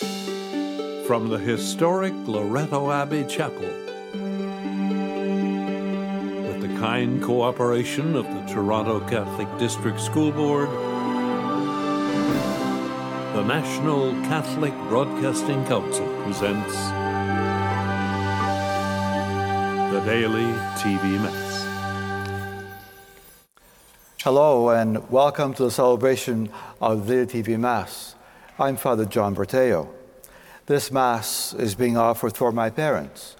From the historic Loretto Abbey Chapel, with the kind cooperation of the Toronto Catholic District School Board, the National Catholic Broadcasting Council presents the Daily TV Mass. Hello and welcome to the celebration of the TV Mass. I'm Father John Bertao. This Mass is being offered for my parents,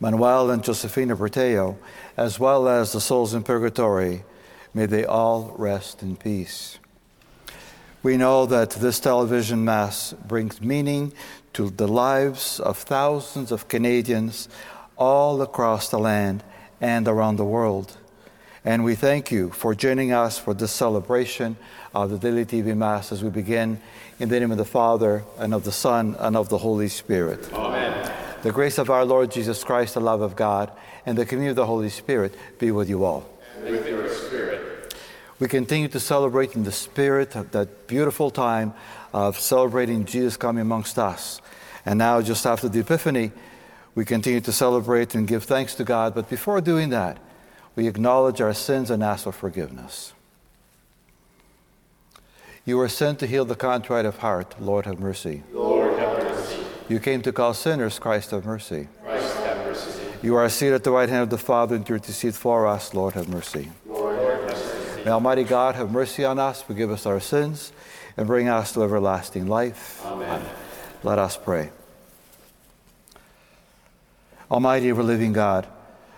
Manuel and Josefina Bertao, as well as the souls in purgatory. May they all rest in peace. We know that this television Mass brings meaning to the lives of thousands of Canadians all across the land and around the world. And we thank you for joining us for this celebration of the Daily TV Mass as we begin in the name of the Father, and of the Son, and of the Holy Spirit. Amen. The grace of our Lord Jesus Christ, the love of God, and the communion of the Holy Spirit be with you all. And with your spirit. We continue to celebrate in the spirit of that beautiful time of celebrating Jesus coming amongst us. And now, just after the Epiphany, we continue to celebrate and give thanks to God. But before doing that, we acknowledge our sins and ask for forgiveness. You were sent to heal the contrite of heart. Lord, have mercy. Lord, have mercy. You came to call sinners. Christ, have mercy. Christ, have mercy. You are seated at the right hand of the Father and to intercede for us. Lord, have mercy. Lord, have mercy. May Almighty God have mercy on us, forgive us our sins, and bring us to everlasting life. Amen. Let us pray. Almighty ever living God,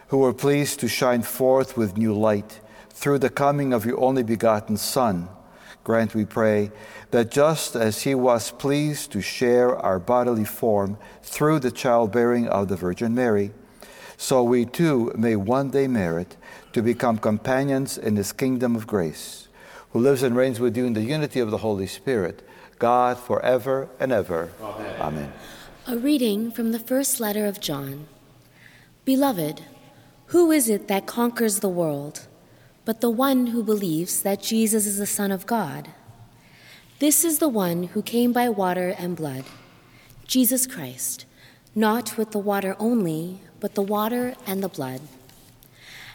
who were pleased to shine forth with new light through the coming of your only begotten Son, grant, we pray, that just as he was pleased to share our bodily form through the childbearing of the Virgin Mary, so we too may one day merit to become companions in his kingdom of grace, who lives and reigns with you in the unity of the Holy Spirit, God forever and ever. Amen. Amen. A reading from the first letter of John. Beloved, who is it that conquers the world but the one who believes that Jesus is the Son of God? This is the one who came by water and blood, Jesus Christ, not with the water only, but the water and the blood.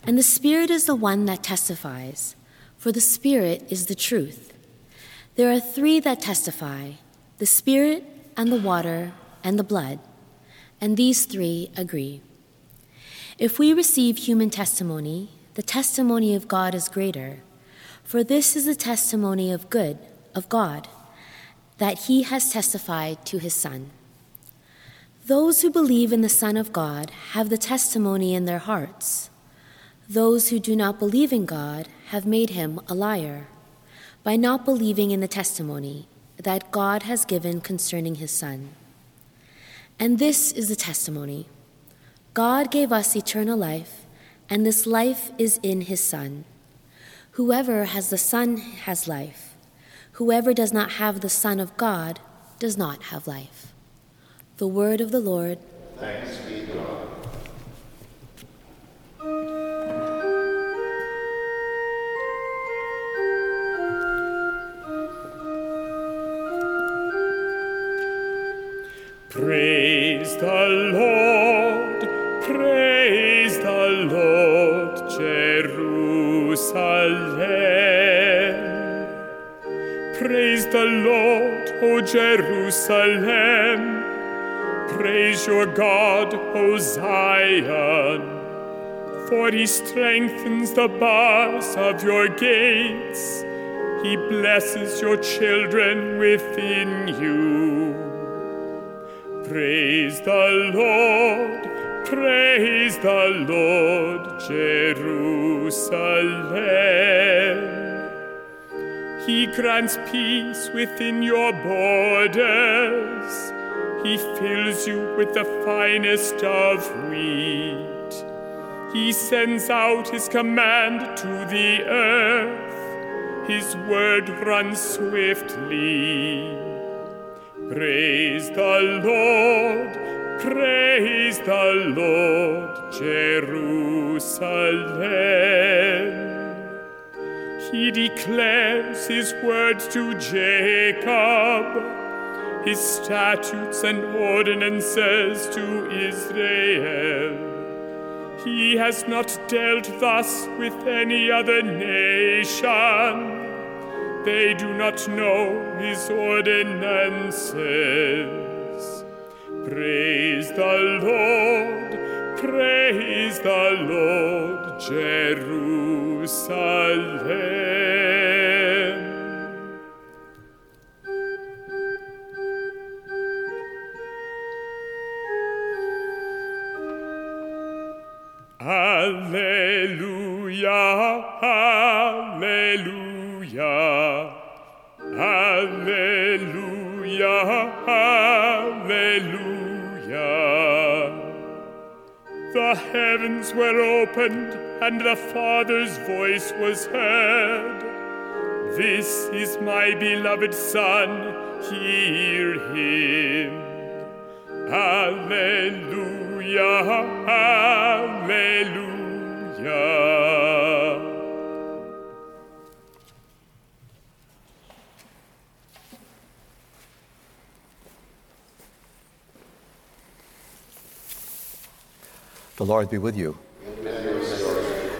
And the Spirit is the one that testifies, for the Spirit is the truth. There are three that testify the Spirit, and the water, and the blood, and these three agree. If we receive human testimony, the testimony of God is greater, for this is the testimony of good, of God, that he has testified to his Son. Those who believe in the Son of God have the testimony in their hearts. Those who do not believe in God have made him a liar by not believing in the testimony that God has given concerning his Son. And this is the testimony God gave us eternal life, and this life is in his Son. Whoever has the Son has life. Whoever does not have the Son of God does not have life. The word of the Lord. Thanks be to God. Praise the Lord, Jerusalem. Praise the Lord, O Jerusalem. Praise your God, O Zion. For he strengthens the bars of your gates. He blesses your children within you. Praise the Lord, praise the Lord, Jerusalem. He grants peace within your borders. He fills you with the finest of wheat. He sends out his command to the earth. His word runs swiftly. Praise the Lord, praise the Lord, Jerusalem. He declares his words to Jacob his statutes and ordinances to Israel. He has not dealt thus with any other nation. They do not know his ordinances. Praise the Lord, praise the Lord, Jerusalem. Opened, and the Father's voice was heard. This is my beloved Son, hear him. Alleluia, Alleluia. The Lord be with you.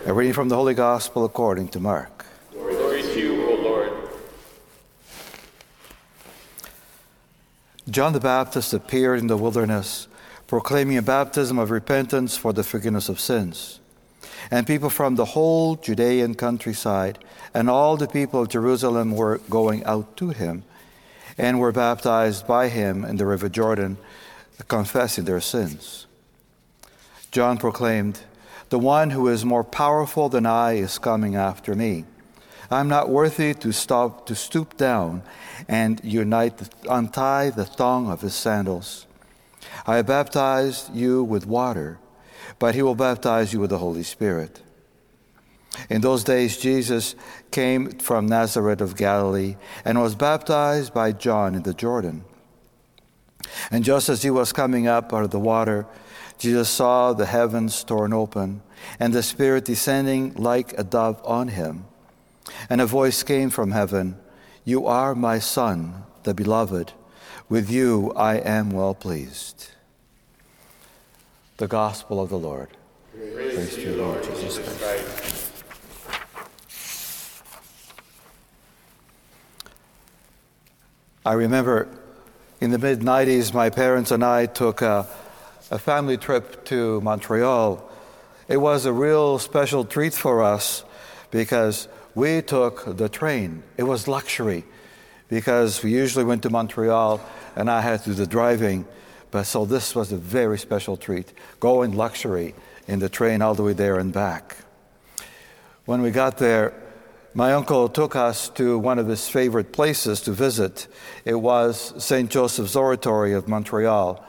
A reading from the Holy Gospel according to Mark. Glory to you, O Lord. John the Baptist appeared in the wilderness, proclaiming a baptism of repentance for the forgiveness of sins. And people from the whole Judean countryside and all the people of Jerusalem were going out to him and were baptized by him in the river Jordan, confessing their sins. John proclaimed, The one who is more powerful than I is coming after me. I'm not worthy to stop to stoop down and unite untie the thong of his sandals. I have baptized you with water, but he will baptize you with the Holy Spirit. In those days Jesus came from Nazareth of Galilee and was baptized by John in the Jordan. And just as he was coming up out of the water, Jesus saw the heavens torn open and the Spirit descending like a dove on him. And a voice came from heaven You are my Son, the beloved. With you I am well pleased. The Gospel of the Lord. Praise, to you, Lord Jesus Christ. I remember in the mid 90s, my parents and I took a, a family trip to Montreal. It was a real special treat for us because we took the train. It was luxury because we usually went to Montreal and I had to do the driving. But so this was a very special treat. Go in luxury in the train all the way there and back. When we got there, my uncle took us to one of his favorite places to visit. It was St. Joseph's Oratory of Montreal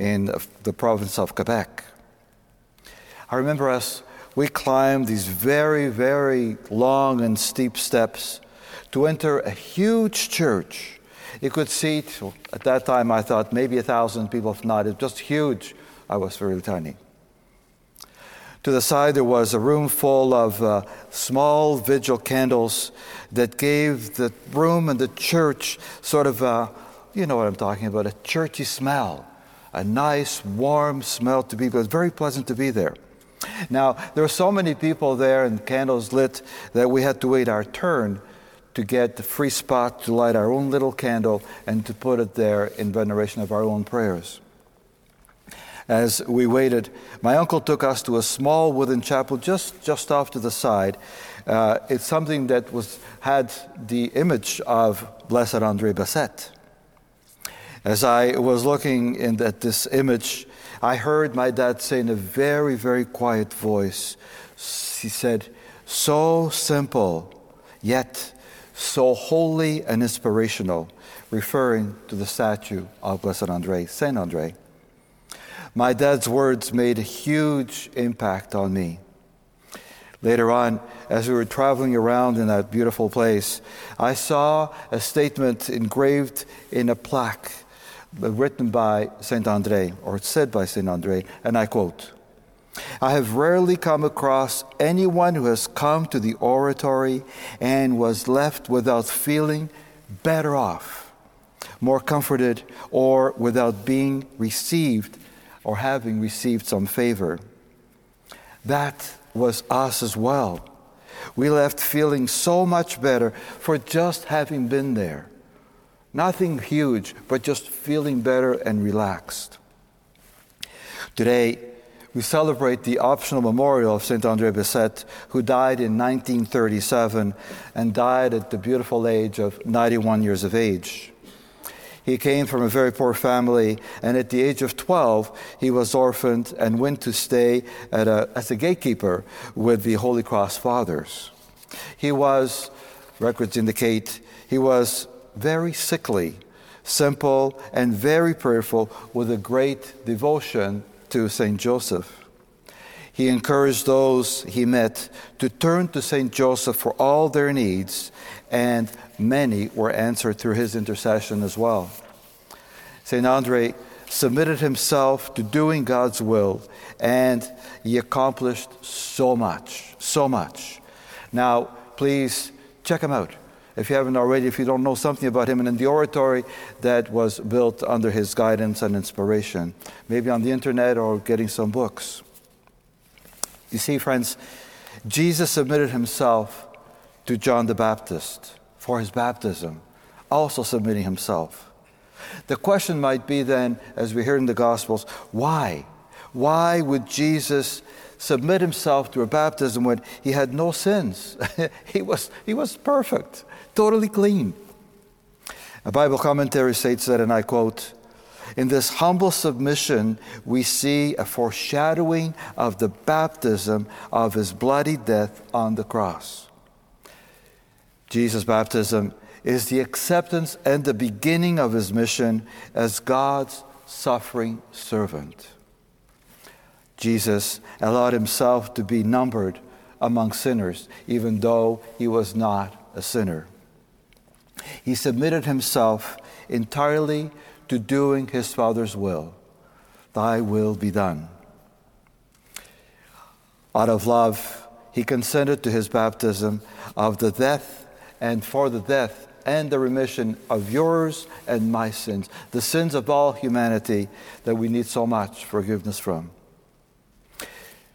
in the province of Quebec. I remember us, we climbed these very, very long and steep steps to enter a huge church. It could seat, at that time I thought maybe a thousand people, if not, it was just huge. I was very tiny. To the side, there was a room full of uh, small vigil candles that gave the room and the church sort of a, you know what I'm talking about, a churchy smell, a nice, warm smell to be. It was very pleasant to be there. Now, there were so many people there and candles lit that we had to wait our turn to get the free spot to light our own little candle and to put it there in veneration of our own prayers. As we waited, my uncle took us to a small wooden chapel just, just off to the side. Uh, it's something that was, had the image of Blessed Andre Bessette. As I was looking in, at this image, I heard my dad say in a very, very quiet voice, he said, So simple, yet so holy and inspirational, referring to the statue of Blessed Andre, Saint Andre. My dad's words made a huge impact on me. Later on, as we were traveling around in that beautiful place, I saw a statement engraved in a plaque written by Saint Andre, or said by Saint Andre, and I quote I have rarely come across anyone who has come to the oratory and was left without feeling better off. more comforted, or without being received or having received some favor. That was us as well. We left feeling so much better for just having been there. Nothing huge, but just feeling better and relaxed. Today, we celebrate the optional memorial of St. Andre Bessette, who died in 1937 and died at the beautiful age of 91 years of age. He came from a very poor family, and at the age of 12, he was orphaned and went to stay a, as a gatekeeper with the Holy Cross Fathers. He was, records indicate, he was very sickly, simple, and very prayerful with a great devotion to St. Joseph. He encouraged those he met to turn to St. Joseph for all their needs, and many were answered through his intercession as well. St. Andre submitted himself to doing God's will, and he accomplished so much, so much. Now, please check him out if you haven't already, if you don't know something about him, and in the oratory that was built under his guidance and inspiration, maybe on the internet or getting some books. You see, friends, Jesus submitted himself to John the Baptist for his baptism, also submitting himself. The question might be then, as we hear in the Gospels, why? Why would Jesus submit himself to a baptism when he had no sins? he, was, he was perfect totally clean. A Bible commentary states that, and I quote, in this humble submission, we see a foreshadowing of the baptism of his bloody death on the cross. Jesus' baptism is the acceptance and the beginning of his mission as God's suffering servant. Jesus allowed himself to be numbered among sinners, even though he was not a sinner. He submitted himself entirely to doing his Father's will. Thy will be done. Out of love, he consented to his baptism of the death and for the death and the remission of yours and my sins, the sins of all humanity that we need so much forgiveness from.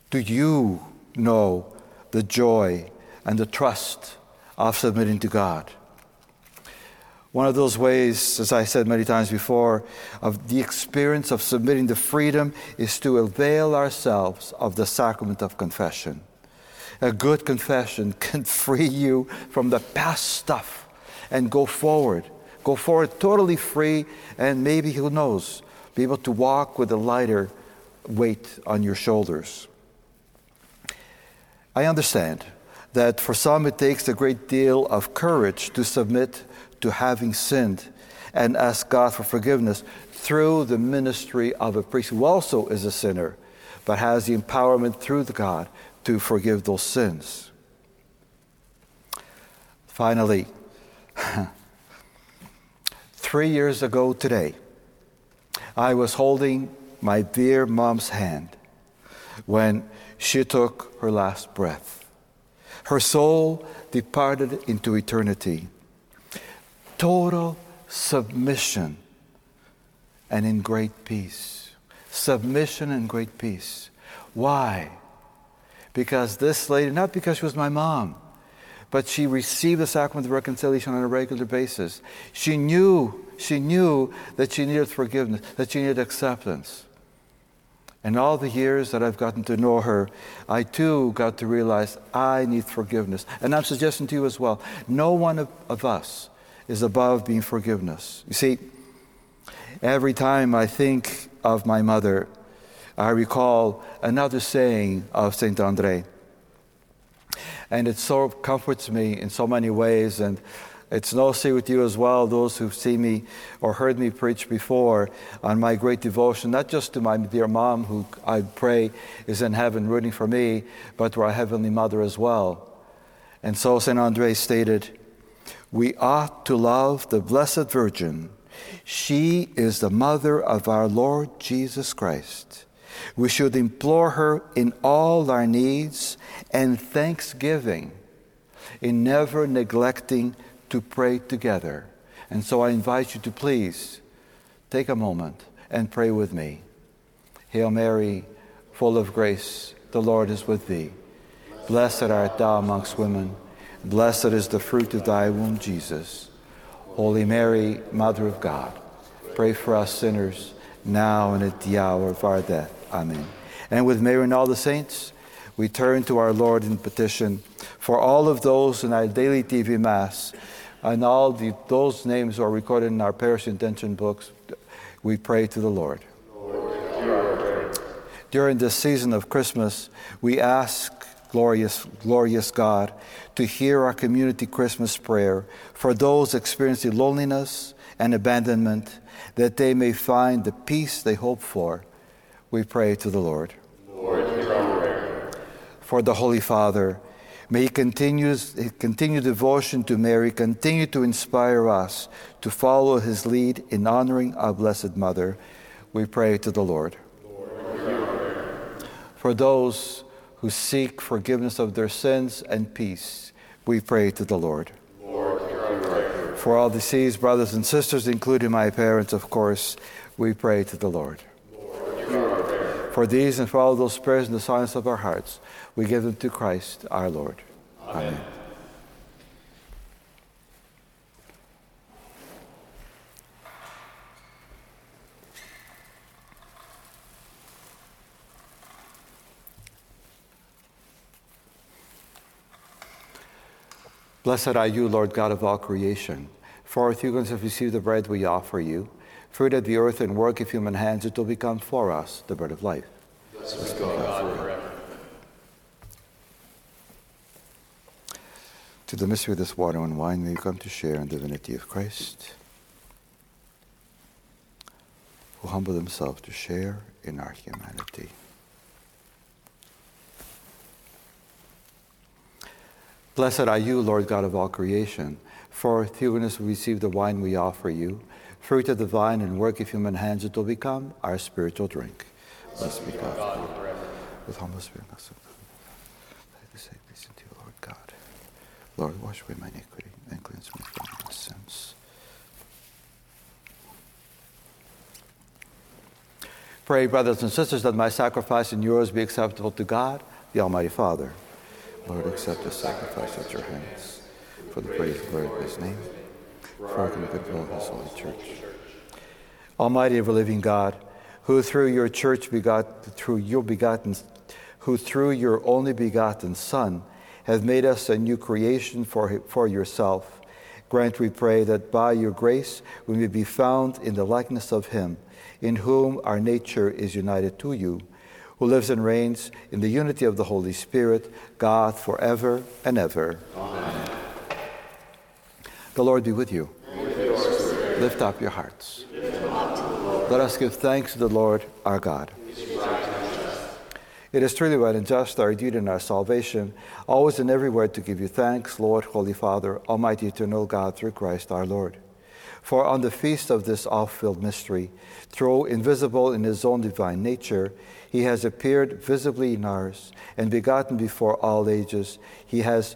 Do you know the joy and the trust of submitting to God? One of those ways, as I said many times before, of the experience of submitting to freedom is to avail ourselves of the sacrament of confession. A good confession can free you from the past stuff and go forward. Go forward totally free, and maybe, who knows, be able to walk with a lighter weight on your shoulders. I understand that for some it takes a great deal of courage to submit to having sinned and ask God for forgiveness through the ministry of a priest who also is a sinner, but has the empowerment through the God to forgive those sins. Finally, three years ago today, I was holding my dear mom's hand when she took her last breath. Her soul departed into eternity total submission and in great peace. Submission and great peace. Why? Because this lady, not because she was my mom, but she received the sacrament of reconciliation on a regular basis. She knew, she knew that she needed forgiveness, that she needed acceptance. And all the years that I've gotten to know her, I too got to realize I need forgiveness. And I'm suggesting to you as well no one of, of us is above being forgiveness. You see, every time I think of my mother, I recall another saying of Saint Andre. And it so comforts me in so many ways. And it's no secret with you as well, those who've seen me or heard me preach before on my great devotion, not just to my dear mom, who I pray is in heaven rooting for me, but to our Heavenly Mother as well. And so St. Andre stated, we ought to love the Blessed Virgin. She is the mother of our Lord Jesus Christ. We should implore her in all our needs and thanksgiving, in never neglecting to pray together. And so I invite you to please take a moment and pray with me. Hail Mary, full of grace, the Lord is with thee. Blessed art thou amongst women, blessed is the fruit of thy womb, Jesus. Holy Mary, Mother of God, pray for us sinners, now and at the hour of our death. Amen. And with Mary and all the saints, we turn to our Lord in petition for all of those in our daily TV Mass and all the, those names are recorded in our parish intention books. We pray to the Lord. Lord During this season of Christmas, we ask glorious, glorious God to hear our community Christmas prayer for those experiencing loneliness and abandonment, that they may find the peace they hope for. We pray to the Lord. Lord hear our prayer. for the Holy Father, may he continues, continue devotion to Mary, continue to inspire us to follow his lead in honoring our Blessed Mother. We pray to the Lord. Lord hear our prayer. for those who seek forgiveness of their sins and peace, we pray to the Lord. For all deceased brothers and sisters, including my parents, of course, we pray to the Lord. Lord for these and for all those prayers in the silence of our hearts, we give them to Christ our Lord. Amen. Amen. Blessed are you, Lord God of all creation. For if you have received the bread we offer you, fruit of the earth and work of human hands, it will become for us the bread of life. Blessed God, God forever. To the mystery of this water and wine, may you come to share in the divinity of Christ, who humbled himself to share in our humanity. Blessed are you, Lord God of all creation, for through us we receive the wine we offer you, fruit of the vine and work of human hands, it will become our spiritual drink. Blessed be God. With humble spirit, us this into you, Lord God. Lord, wash away my iniquity and cleanse me from my sins. Pray, brothers and sisters, that my sacrifice and yours be acceptable to God, the Almighty Father. Lord, accept the sacrifice at your hands for the praise and glory of his name, for the goodwill of his holy church. Almighty ever living God, who through your church begot through your begotten who through your only begotten Son have made us a new creation for, for yourself. Grant, we pray, that by your grace we may be found in the likeness of him, in whom our nature is united to you who lives and reigns in the unity of the Holy Spirit, God, forever and ever. Amen. The Lord be with you. With Lift up your hearts. Up Let us give thanks to the Lord our God. It is truly right and just, our duty and our salvation, always and everywhere to give you thanks, Lord, Holy Father, Almighty Eternal God, through Christ our Lord. For on the feast of this oft-filled mystery, though invisible in his own divine nature, he has appeared visibly in ours and begotten before all ages. He has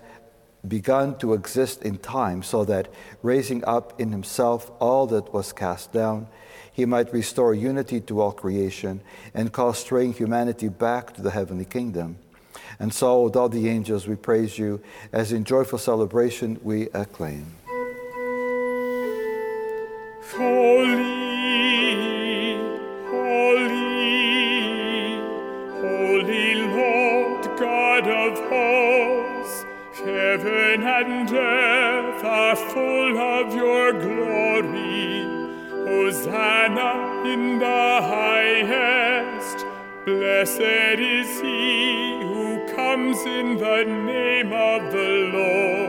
begun to exist in time so that, raising up in himself all that was cast down, he might restore unity to all creation and cause straying humanity back to the heavenly kingdom. And so, with all the angels, we praise you as in joyful celebration we acclaim. Holy holy, holy Lord God of hosts, Heaven and earth are full of your glory. Hosanna in the highest. Blessed is he who comes in the name of the Lord.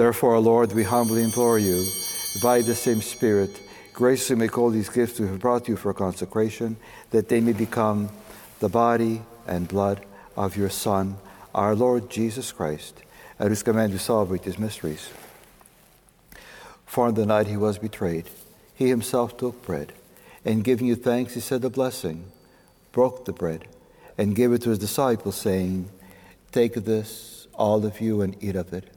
Therefore, Lord, we humbly implore you, by the same Spirit, graciously make all these gifts we have brought you for consecration, that they may become the body and blood of your Son, our Lord Jesus Christ, at whose command we celebrate these mysteries. For on the night he was betrayed, he himself took bread, and giving you thanks, he said a blessing, broke the bread, and gave it to his disciples, saying, Take this, all of you, and eat of it,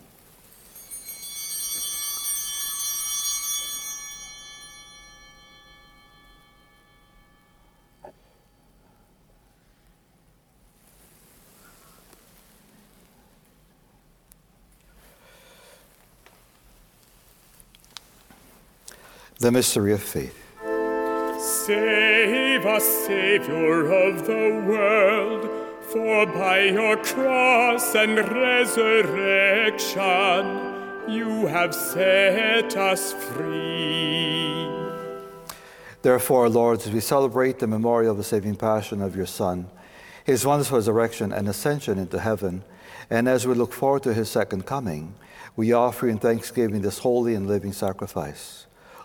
The mystery of faith. Save us, Savior of the world, for by your cross and resurrection you have set us free. Therefore, Lord, as we celebrate the memorial of the saving passion of your Son, his wondrous resurrection and ascension into heaven, and as we look forward to his second coming, we offer in thanksgiving this holy and living sacrifice.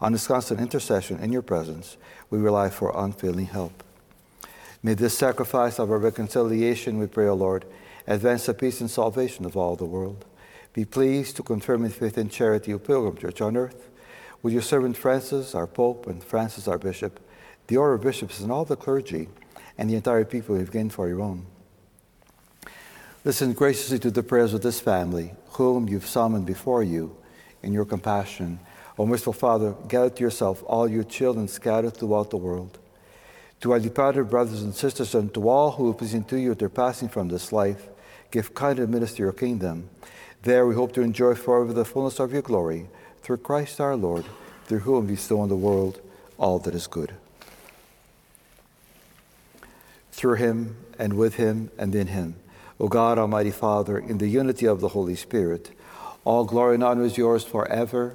on this constant intercession in your presence, we rely for unfailing help. May this sacrifice of our reconciliation, we pray, O Lord, advance the peace and salvation of all the world. Be pleased to confirm in faith and charity your pilgrim church on earth, with your servant Francis, our Pope, and Francis, our Bishop, the order of bishops, and all the clergy, and the entire people you've gained for your own. Listen graciously to the prayers of this family, whom you've summoned before you in your compassion O merciful Father, gather to yourself all your children scattered throughout the world. To our departed brothers and sisters, and to all who are pleasing to you at their passing from this life, give kind and minister your kingdom. There we hope to enjoy forever the fullness of your glory, through Christ our Lord, through whom we bestow on the world all that is good. Through him, and with him, and in him, O God, Almighty Father, in the unity of the Holy Spirit, all glory and honor is yours forever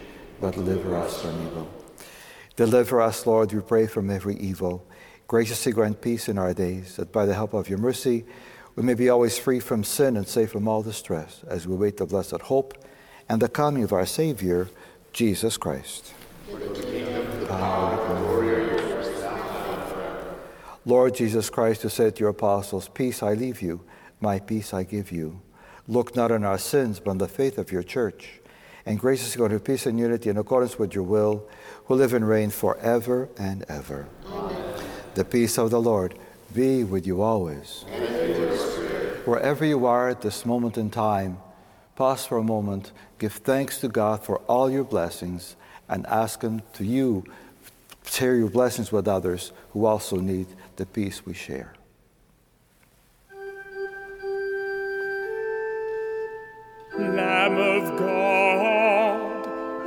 but deliver us from evil. Deliver us, Lord, we pray, from every evil. Graciously grant peace in our days, that by the help of your mercy we may be always free from sin and safe from all distress, as we wait the blessed hope and the coming of our Savior, Jesus Christ. Lord Jesus Christ, who said to your apostles, Peace I leave you, my peace I give you. Look not on our sins, but on the faith of your church. And gracious God, of peace and unity in accordance with your will, who live and reign forever and ever. Amen. The peace of the Lord be with you always. Wherever you are at this moment in time, pause for a moment, give thanks to God for all your blessings, and ask Him to you share your blessings with others who also need the peace we share. Lamb of God,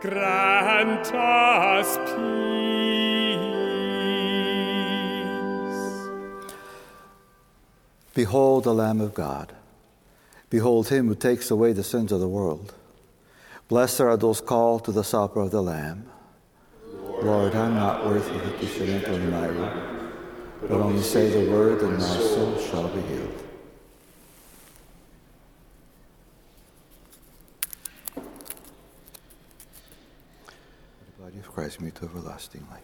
grant us peace. Behold the Lamb of God. Behold him who takes away the sins of the world. Blessed are those called to the supper of the Lamb. Lord, I'm not worthy that you should enter my room, but only say the word, and my soul shall be healed. Christ, me to everlasting life.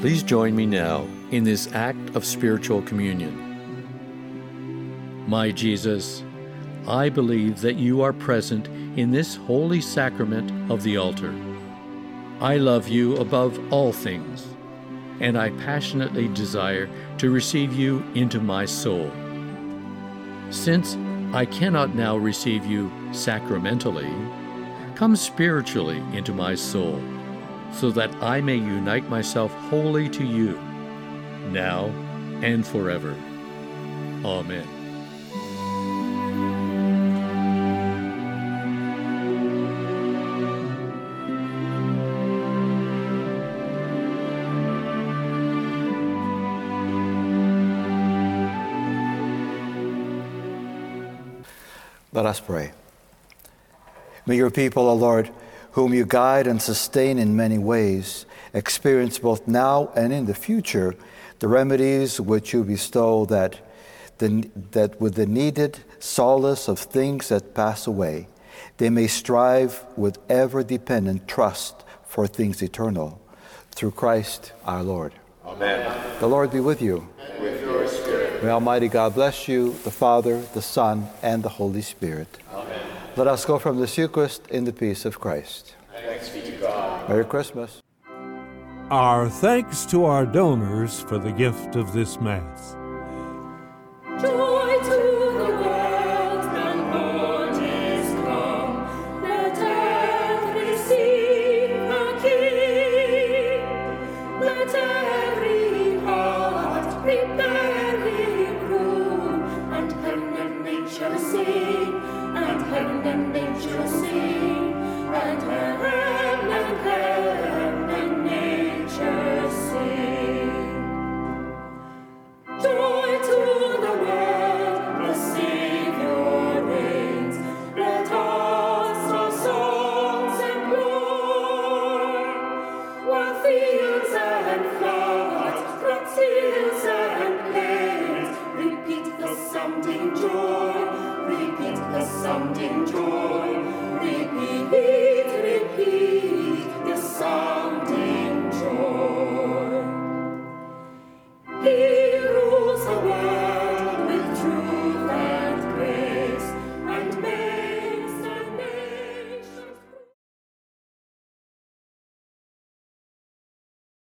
Please join me now in this act of spiritual communion. My Jesus, I believe that you are present in this holy sacrament of the altar. I love you above all things, and I passionately desire to receive you into my soul. Since I cannot now receive you sacramentally, come spiritually into my soul so that I may unite myself wholly to you, now and forever. Amen. Us pray. May your people, O Lord, whom you guide and sustain in many ways, experience both now and in the future the remedies which you bestow that, the, that with the needed solace of things that pass away, they may strive with ever dependent trust for things eternal. Through Christ our Lord. Amen. The Lord be with you. And with your spirit. May Almighty God bless you, the Father, the Son, and the Holy Spirit. Amen. Let us go from this Eucharist in the peace of Christ. Thanks be to God. Merry Christmas. Our thanks to our donors for the gift of this Mass. Joy. shall see.